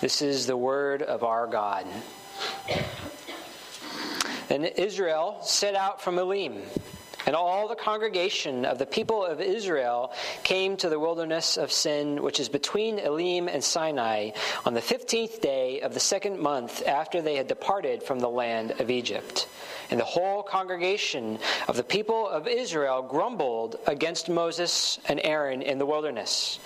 This is the word of our God. And Israel set out from Elim, and all the congregation of the people of Israel came to the wilderness of Sin, which is between Elim and Sinai, on the fifteenth day of the second month after they had departed from the land of Egypt. And the whole congregation of the people of Israel grumbled against Moses and Aaron in the wilderness.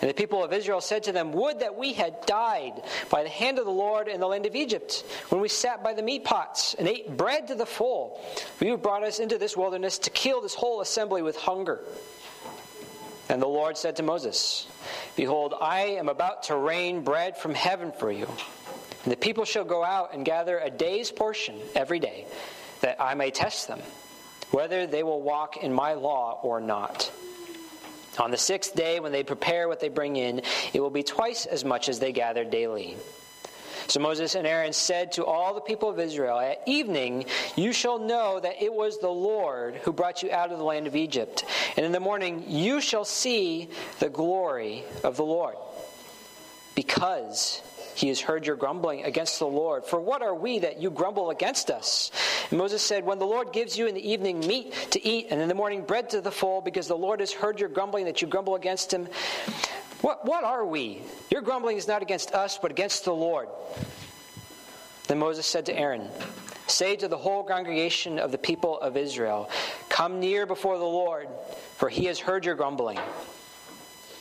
And the people of Israel said to them, Would that we had died by the hand of the Lord in the land of Egypt, when we sat by the meat pots and ate bread to the full. For you brought us into this wilderness to kill this whole assembly with hunger. And the Lord said to Moses, Behold, I am about to rain bread from heaven for you. And the people shall go out and gather a day's portion every day that I may test them, whether they will walk in my law or not. On the sixth day, when they prepare what they bring in, it will be twice as much as they gather daily. So Moses and Aaron said to all the people of Israel, At evening you shall know that it was the Lord who brought you out of the land of Egypt. And in the morning you shall see the glory of the Lord. Because he has heard your grumbling against the Lord. For what are we that you grumble against us? And Moses said, When the Lord gives you in the evening meat to eat, and in the morning bread to the full, because the Lord has heard your grumbling that you grumble against him, what, what are we? Your grumbling is not against us, but against the Lord. Then Moses said to Aaron, Say to the whole congregation of the people of Israel, Come near before the Lord, for he has heard your grumbling.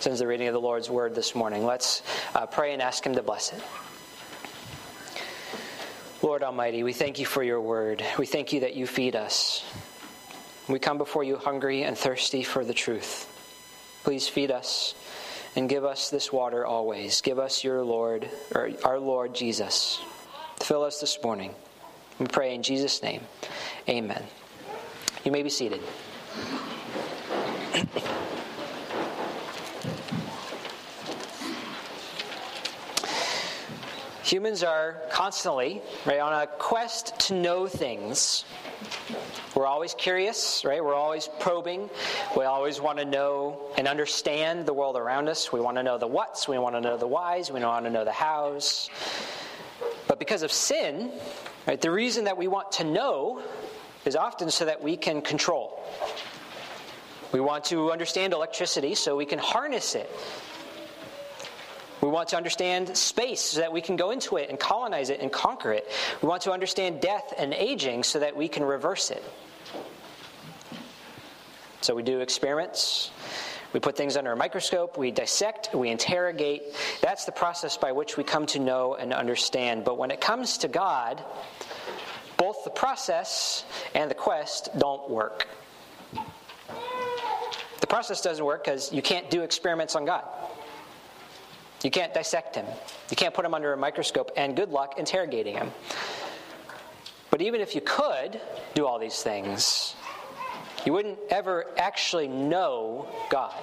Since the reading of the Lord's word this morning, let's uh, pray and ask Him to bless it. Lord Almighty, we thank you for your word. We thank you that you feed us. We come before you hungry and thirsty for the truth. Please feed us and give us this water always. Give us your Lord, or our Lord Jesus. Fill us this morning. We pray in Jesus' name. Amen. You may be seated. Humans are constantly right on a quest to know things. We're always curious, right? We're always probing. We always want to know and understand the world around us. We want to know the whats, we want to know the whys, we want to know the hows. But because of sin, right, the reason that we want to know is often so that we can control. We want to understand electricity so we can harness it we want to understand space so that we can go into it and colonize it and conquer it. We want to understand death and aging so that we can reverse it. So we do experiments. We put things under a microscope, we dissect, we interrogate. That's the process by which we come to know and understand. But when it comes to God, both the process and the quest don't work. The process doesn't work because you can't do experiments on God. You can't dissect him. You can't put him under a microscope, and good luck interrogating him. But even if you could do all these things, you wouldn't ever actually know God.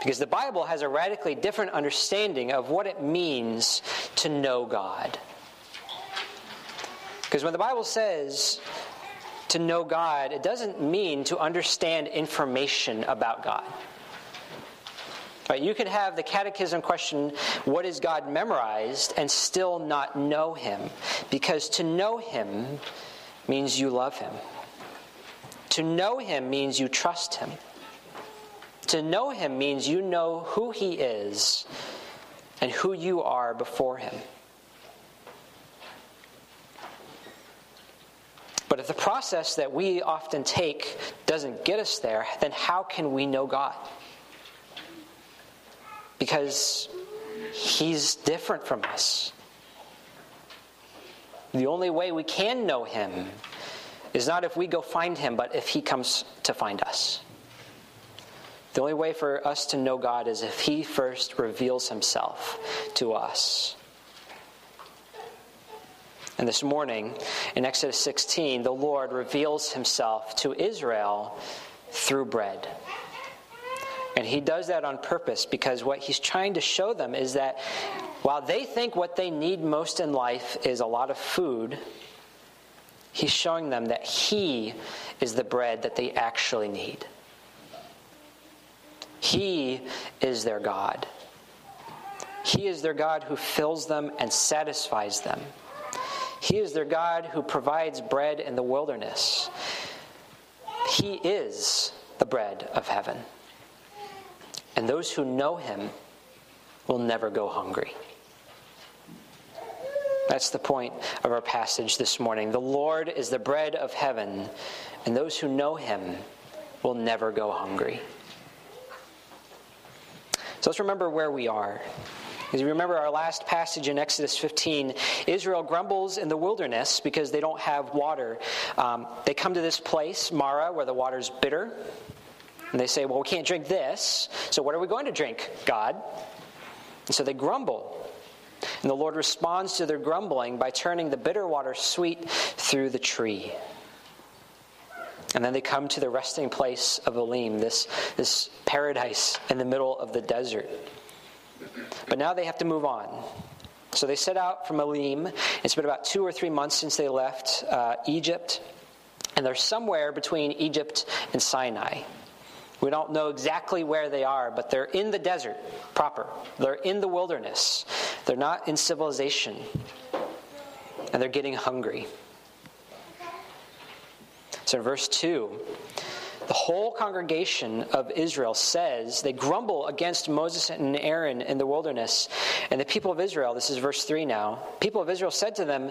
Because the Bible has a radically different understanding of what it means to know God. Because when the Bible says to know God, it doesn't mean to understand information about God. Right, you could have the catechism question, What is God memorized, and still not know Him. Because to know Him means you love Him. To know Him means you trust Him. To know Him means you know who He is and who you are before Him. But if the process that we often take doesn't get us there, then how can we know God? Because he's different from us. The only way we can know him is not if we go find him, but if he comes to find us. The only way for us to know God is if he first reveals himself to us. And this morning, in Exodus 16, the Lord reveals himself to Israel through bread. And he does that on purpose because what he's trying to show them is that while they think what they need most in life is a lot of food, he's showing them that he is the bread that they actually need. He is their God. He is their God who fills them and satisfies them. He is their God who provides bread in the wilderness. He is the bread of heaven. And those who know him will never go hungry. That's the point of our passage this morning. The Lord is the bread of heaven, and those who know him will never go hungry. So let's remember where we are. As you remember our last passage in Exodus 15, Israel grumbles in the wilderness because they don't have water. Um, they come to this place, Mara, where the water's bitter. And they say, Well, we can't drink this, so what are we going to drink, God? And so they grumble. And the Lord responds to their grumbling by turning the bitter water sweet through the tree. And then they come to the resting place of Elim, this, this paradise in the middle of the desert. But now they have to move on. So they set out from Elim. It's been about two or three months since they left uh, Egypt. And they're somewhere between Egypt and Sinai. We don't know exactly where they are, but they're in the desert proper. They're in the wilderness. They're not in civilization. And they're getting hungry. So in verse 2, the whole congregation of Israel says they grumble against Moses and Aaron in the wilderness. And the people of Israel, this is verse 3 now, people of Israel said to them,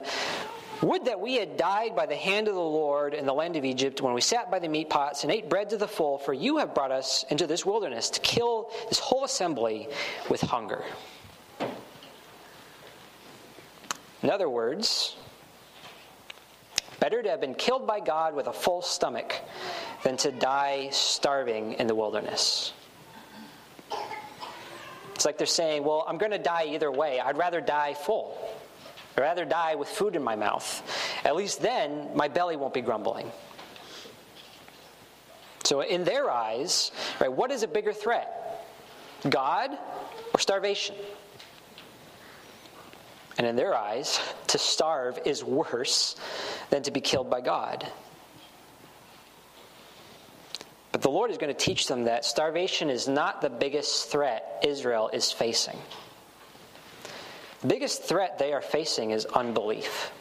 Would that we had died by the hand of the Lord in the land of Egypt when we sat by the meat pots and ate bread to the full, for you have brought us into this wilderness to kill this whole assembly with hunger. In other words, better to have been killed by God with a full stomach than to die starving in the wilderness. It's like they're saying, well, I'm going to die either way. I'd rather die full. I'd rather die with food in my mouth. At least then, my belly won't be grumbling. So, in their eyes, right, what is a bigger threat? God or starvation? And in their eyes, to starve is worse than to be killed by God. But the Lord is going to teach them that starvation is not the biggest threat Israel is facing. The biggest threat they are facing is unbelief.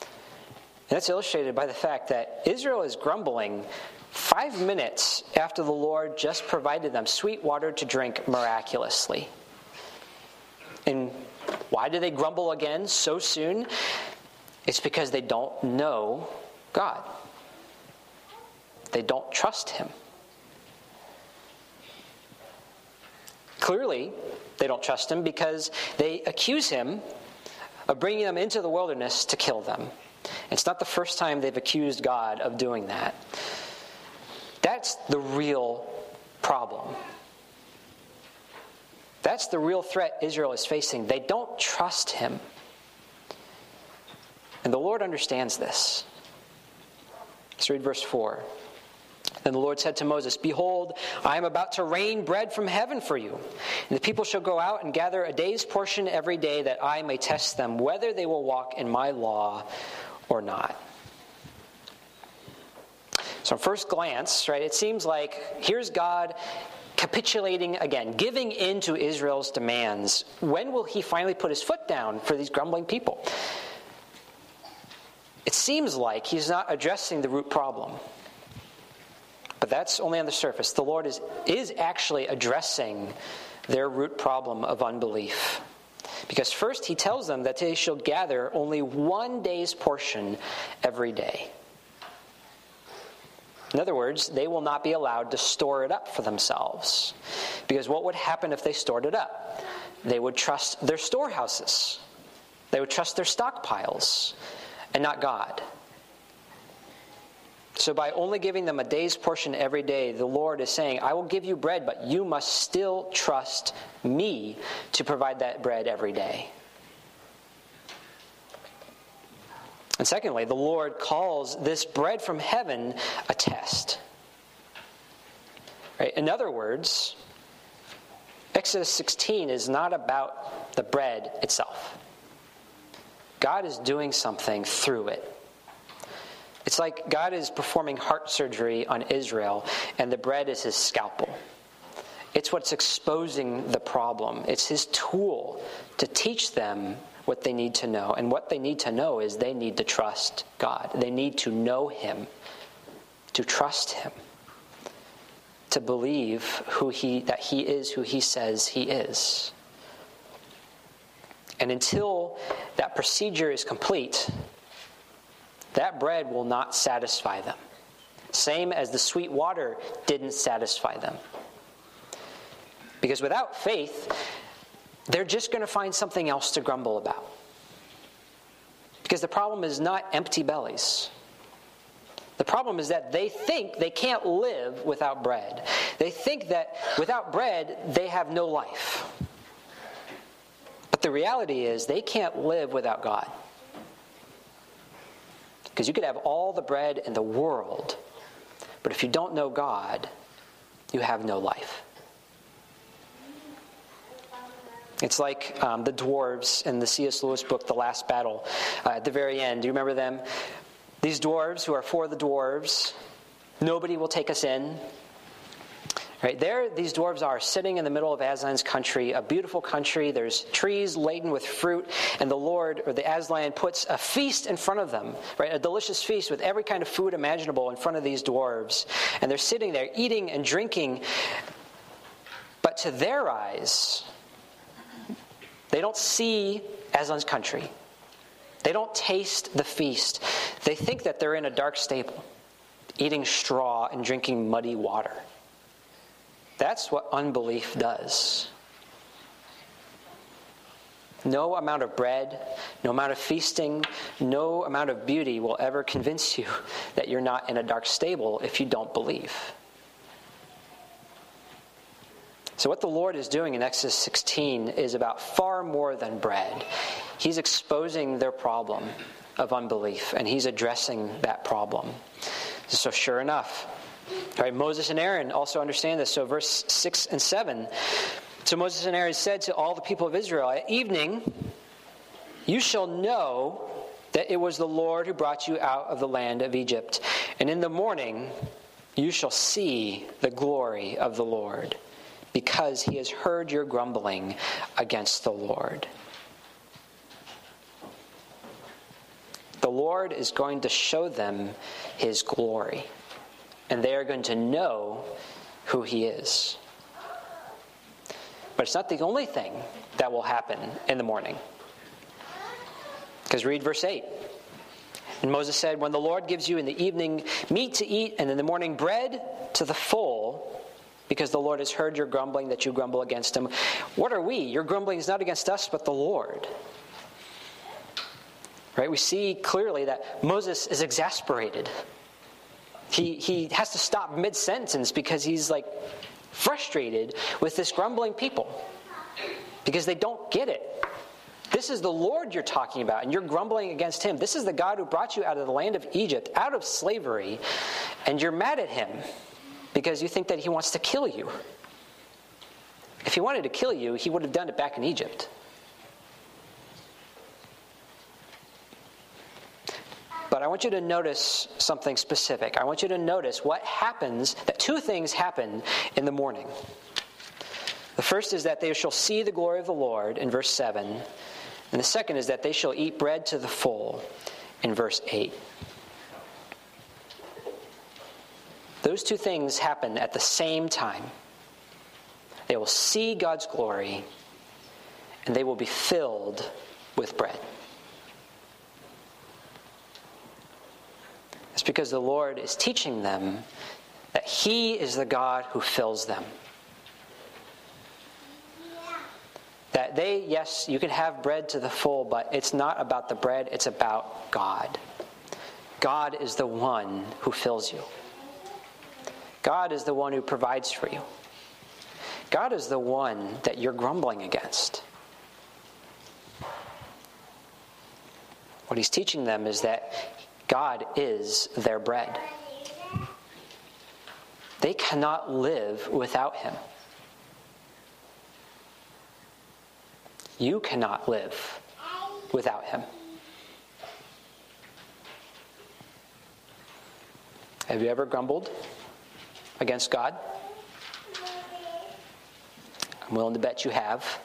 And that's illustrated by the fact that Israel is grumbling five minutes after the Lord just provided them sweet water to drink miraculously. And why do they grumble again so soon? It's because they don't know God. They don't trust him. Clearly, they don't trust him because they accuse him of bringing them into the wilderness to kill them. It's not the first time they've accused God of doing that. That's the real problem. That's the real threat Israel is facing. They don't trust him. And the Lord understands this. Let's read verse 4. Then the Lord said to Moses, Behold, I am about to rain bread from heaven for you. And the people shall go out and gather a day's portion every day, that I may test them whether they will walk in my law or not. So, first glance, right, it seems like here's God capitulating again, giving in to Israel's demands. When will he finally put his foot down for these grumbling people? It seems like he's not addressing the root problem. But that's only on the surface. The Lord is, is actually addressing their root problem of unbelief. Because first, he tells them that they shall gather only one day's portion every day. In other words, they will not be allowed to store it up for themselves. Because what would happen if they stored it up? They would trust their storehouses, they would trust their stockpiles, and not God. So, by only giving them a day's portion every day, the Lord is saying, I will give you bread, but you must still trust me to provide that bread every day. And secondly, the Lord calls this bread from heaven a test. Right? In other words, Exodus 16 is not about the bread itself. God is doing something through it. It's like God is performing heart surgery on Israel, and the bread is his scalpel. It's what's exposing the problem. It's his tool to teach them what they need to know. And what they need to know is they need to trust God. They need to know him, to trust him, to believe who he that he is who he says he is. And until that procedure is complete, that bread will not satisfy them. Same as the sweet water didn't satisfy them. Because without faith, they're just going to find something else to grumble about. Because the problem is not empty bellies. The problem is that they think they can't live without bread. They think that without bread, they have no life. But the reality is, they can't live without God. Because you could have all the bread in the world, but if you don't know God, you have no life. It's like um, the dwarves in the C.S. Lewis book, The Last Battle. Uh, at the very end, do you remember them? These dwarves who are for the dwarves, nobody will take us in. Right there, these dwarves are sitting in the middle of Aslan's country, a beautiful country. There's trees laden with fruit, and the Lord or the Aslan puts a feast in front of them, right? A delicious feast with every kind of food imaginable in front of these dwarves. And they're sitting there eating and drinking. But to their eyes, they don't see Aslan's country. They don't taste the feast. They think that they're in a dark stable, eating straw and drinking muddy water. That's what unbelief does. No amount of bread, no amount of feasting, no amount of beauty will ever convince you that you're not in a dark stable if you don't believe. So, what the Lord is doing in Exodus 16 is about far more than bread. He's exposing their problem of unbelief, and He's addressing that problem. So, sure enough, all right, Moses and Aaron also understand this. So, verse 6 and 7. So, Moses and Aaron said to all the people of Israel, At evening, you shall know that it was the Lord who brought you out of the land of Egypt. And in the morning, you shall see the glory of the Lord, because he has heard your grumbling against the Lord. The Lord is going to show them his glory and they are going to know who he is. But it's not the only thing that will happen in the morning. Because read verse 8. And Moses said, When the Lord gives you in the evening meat to eat, and in the morning bread to the full, because the Lord has heard your grumbling that you grumble against him. What are we? Your grumbling is not against us, but the Lord. Right? We see clearly that Moses is exasperated he, he has to stop mid sentence because he's like frustrated with this grumbling people because they don't get it. This is the Lord you're talking about, and you're grumbling against him. This is the God who brought you out of the land of Egypt, out of slavery, and you're mad at him because you think that he wants to kill you. If he wanted to kill you, he would have done it back in Egypt. But I want you to notice something specific. I want you to notice what happens, that two things happen in the morning. The first is that they shall see the glory of the Lord in verse 7. And the second is that they shall eat bread to the full in verse 8. Those two things happen at the same time. They will see God's glory and they will be filled with bread. Because the Lord is teaching them that He is the God who fills them. That they, yes, you can have bread to the full, but it's not about the bread, it's about God. God is the one who fills you. God is the one who provides for you. God is the one that you're grumbling against. What he's teaching them is that God is their bread. They cannot live without him. You cannot live without him. Have you ever grumbled against God? I'm willing to bet you have.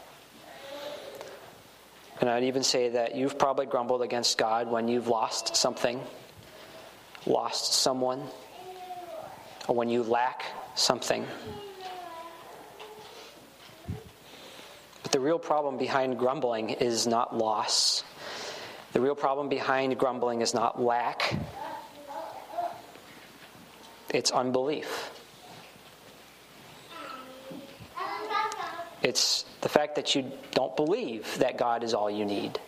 And I'd even say that you've probably grumbled against God when you've lost something, lost someone, or when you lack something. But the real problem behind grumbling is not loss. The real problem behind grumbling is not lack, it's unbelief. It's the fact that you don't believe that God is all you need.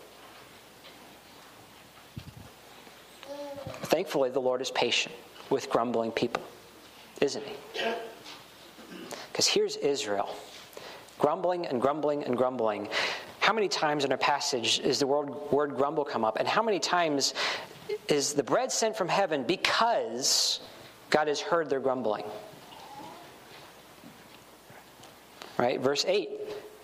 Thankfully, the Lord is patient with grumbling people, isn't He? Because here's Israel grumbling and grumbling and grumbling. How many times in a passage is the word, word grumble come up? And how many times is the bread sent from heaven because God has heard their grumbling? Right? Verse 8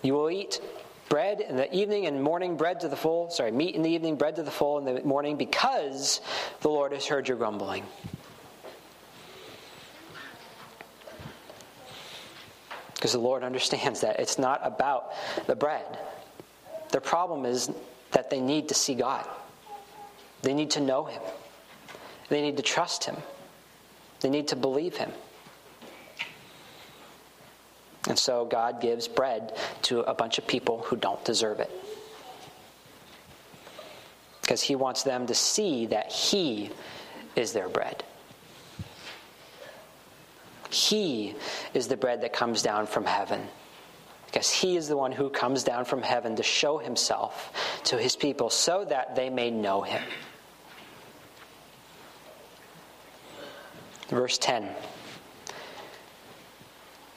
You will eat bread in the evening and morning, bread to the full. Sorry, meat in the evening, bread to the full in the morning, because the Lord has heard your grumbling. Because the Lord understands that it's not about the bread. Their problem is that they need to see God, they need to know Him, they need to trust Him, they need to believe Him. And so God gives bread to a bunch of people who don't deserve it. Because He wants them to see that He is their bread. He is the bread that comes down from heaven. Because He is the one who comes down from heaven to show Himself to His people so that they may know Him. Verse 10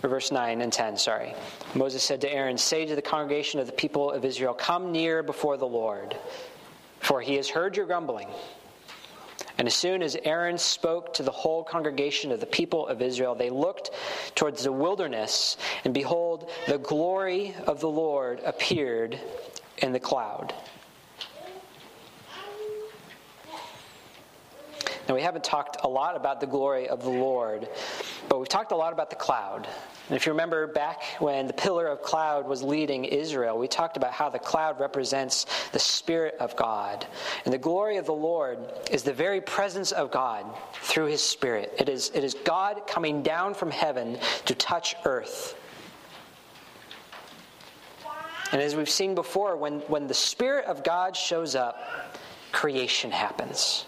verse 9 and 10, sorry. Moses said to Aaron, Say to the congregation of the people of Israel, Come near before the Lord, for he has heard your grumbling. And as soon as Aaron spoke to the whole congregation of the people of Israel, they looked towards the wilderness, and behold, the glory of the Lord appeared in the cloud. Now, we haven't talked a lot about the glory of the Lord, but we've talked a lot about the cloud. And if you remember back when the pillar of cloud was leading Israel, we talked about how the cloud represents the Spirit of God. And the glory of the Lord is the very presence of God through His Spirit. It is, it is God coming down from heaven to touch earth. And as we've seen before, when, when the Spirit of God shows up, creation happens.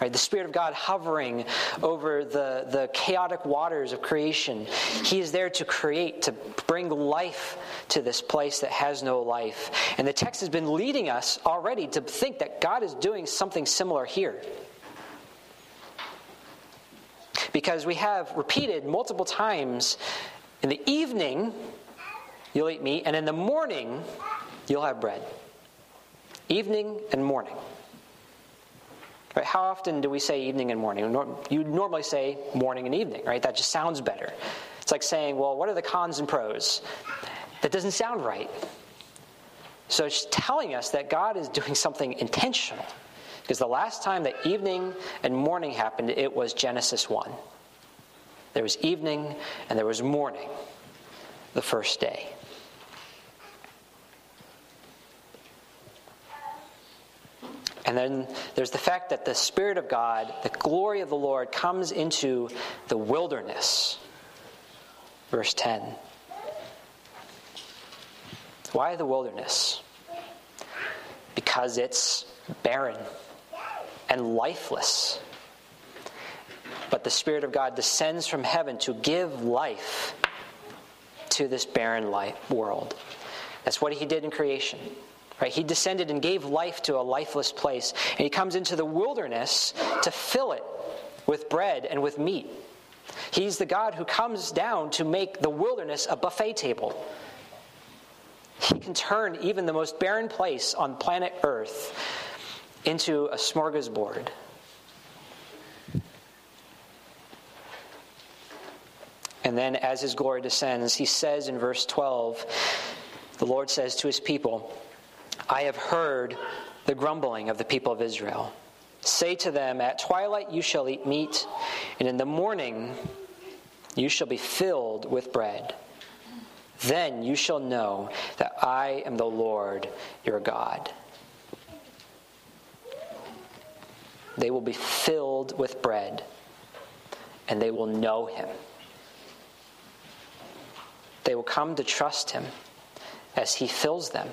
Right, the Spirit of God hovering over the, the chaotic waters of creation. He is there to create, to bring life to this place that has no life. And the text has been leading us already to think that God is doing something similar here. Because we have repeated multiple times in the evening, you'll eat meat, and in the morning, you'll have bread. Evening and morning. Right? How often do we say evening and morning? You normally say morning and evening, right? That just sounds better. It's like saying, well, what are the cons and pros? That doesn't sound right. So it's telling us that God is doing something intentional. Because the last time that evening and morning happened, it was Genesis 1. There was evening and there was morning the first day. And then there's the fact that the Spirit of God, the glory of the Lord, comes into the wilderness. Verse 10. Why the wilderness? Because it's barren and lifeless. But the Spirit of God descends from heaven to give life to this barren life world. That's what He did in creation. Right? He descended and gave life to a lifeless place. And he comes into the wilderness to fill it with bread and with meat. He's the God who comes down to make the wilderness a buffet table. He can turn even the most barren place on planet Earth into a smorgasbord. And then, as his glory descends, he says in verse 12, the Lord says to his people, I have heard the grumbling of the people of Israel. Say to them, At twilight you shall eat meat, and in the morning you shall be filled with bread. Then you shall know that I am the Lord your God. They will be filled with bread, and they will know him. They will come to trust him as he fills them.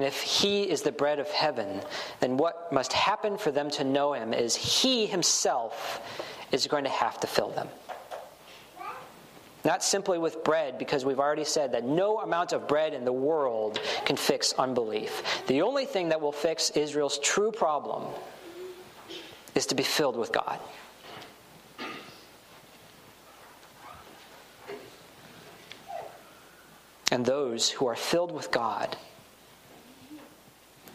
And if he is the bread of heaven, then what must happen for them to know him is he himself is going to have to fill them. Not simply with bread, because we've already said that no amount of bread in the world can fix unbelief. The only thing that will fix Israel's true problem is to be filled with God. And those who are filled with God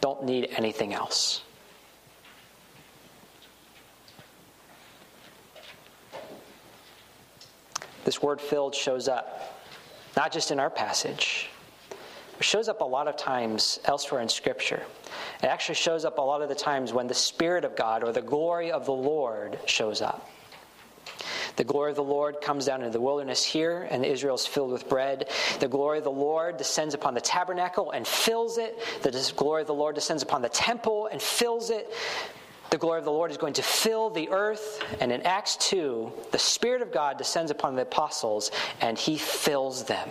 don't need anything else. This word filled shows up not just in our passage, it shows up a lot of times elsewhere in Scripture. It actually shows up a lot of the times when the Spirit of God or the glory of the Lord shows up. The glory of the Lord comes down into the wilderness here, and Israel is filled with bread. The glory of the Lord descends upon the tabernacle and fills it. The glory of the Lord descends upon the temple and fills it. The glory of the Lord is going to fill the earth. And in Acts 2, the Spirit of God descends upon the apostles and he fills them.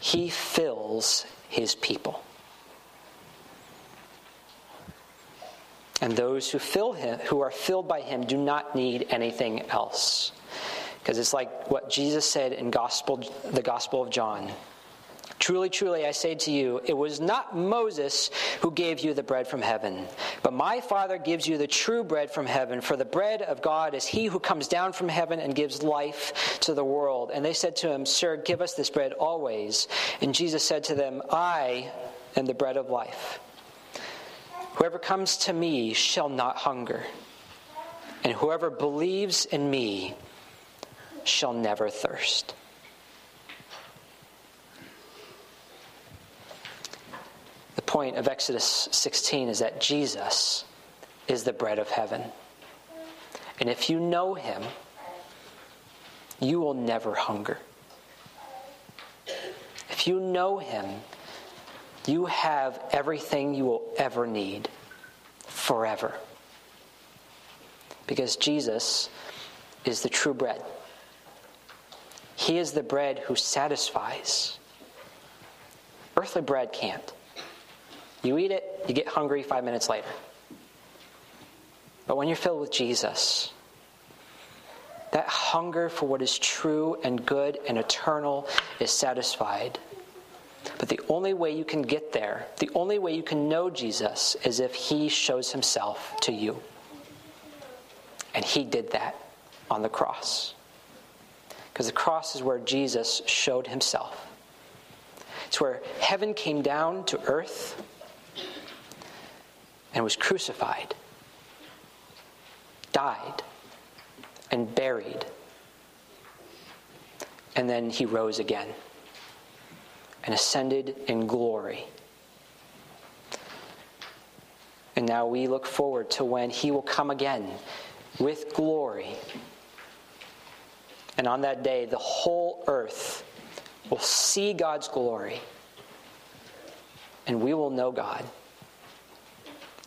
He fills his people. And those who fill him, who are filled by him, do not need anything else. Because it's like what Jesus said in gospel, the Gospel of John. Truly, truly, I say to you, it was not Moses who gave you the bread from heaven, but my Father gives you the true bread from heaven. For the bread of God is he who comes down from heaven and gives life to the world. And they said to him, Sir, give us this bread always. And Jesus said to them, I am the bread of life. Whoever comes to me shall not hunger, and whoever believes in me shall never thirst. The point of Exodus 16 is that Jesus is the bread of heaven. And if you know him, you will never hunger. If you know him, you have everything you will ever need forever. Because Jesus is the true bread. He is the bread who satisfies. Earthly bread can't. You eat it, you get hungry five minutes later. But when you're filled with Jesus, that hunger for what is true and good and eternal is satisfied. But the only way you can get there, the only way you can know Jesus, is if He shows Himself to you. And He did that on the cross. Because the cross is where Jesus showed Himself. It's where heaven came down to earth and was crucified, died, and buried. And then He rose again and ascended in glory. And now we look forward to when he will come again with glory. And on that day, the whole earth will see God's glory. And we will know God.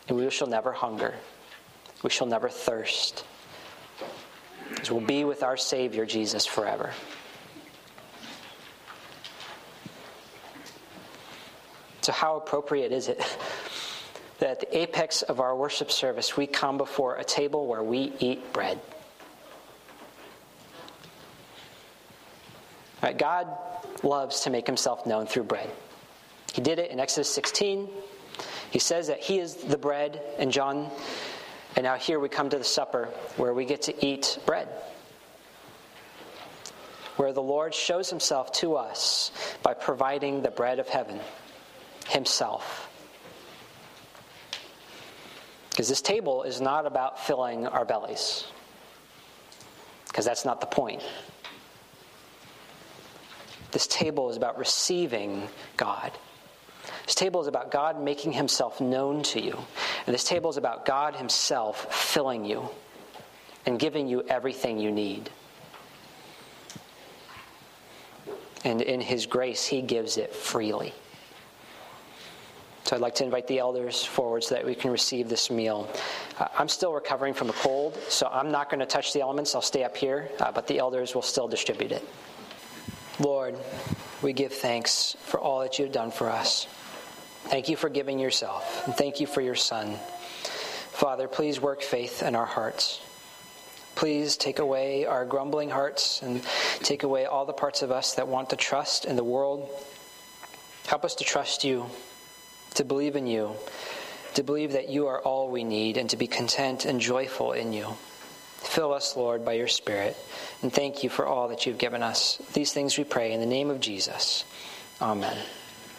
And we shall never hunger. We shall never thirst. As we'll be with our Savior, Jesus, forever. So, how appropriate is it that at the apex of our worship service, we come before a table where we eat bread? Right, God loves to make himself known through bread. He did it in Exodus 16. He says that he is the bread in John. And now here we come to the supper where we get to eat bread. where the Lord shows himself to us by providing the bread of heaven, himself. Because this table is not about filling our bellies, because that's not the point. This table is about receiving God. This table is about God making himself known to you. And this table is about God himself filling you and giving you everything you need. And in his grace, he gives it freely. So I'd like to invite the elders forward so that we can receive this meal. Uh, I'm still recovering from a cold, so I'm not going to touch the elements. I'll stay up here, uh, but the elders will still distribute it. Lord, we give thanks for all that you've done for us. Thank you for giving yourself, and thank you for your Son. Father, please work faith in our hearts. Please take away our grumbling hearts and take away all the parts of us that want to trust in the world. Help us to trust you, to believe in you, to believe that you are all we need, and to be content and joyful in you. Fill us, Lord, by your Spirit, and thank you for all that you've given us. These things we pray in the name of Jesus. Amen.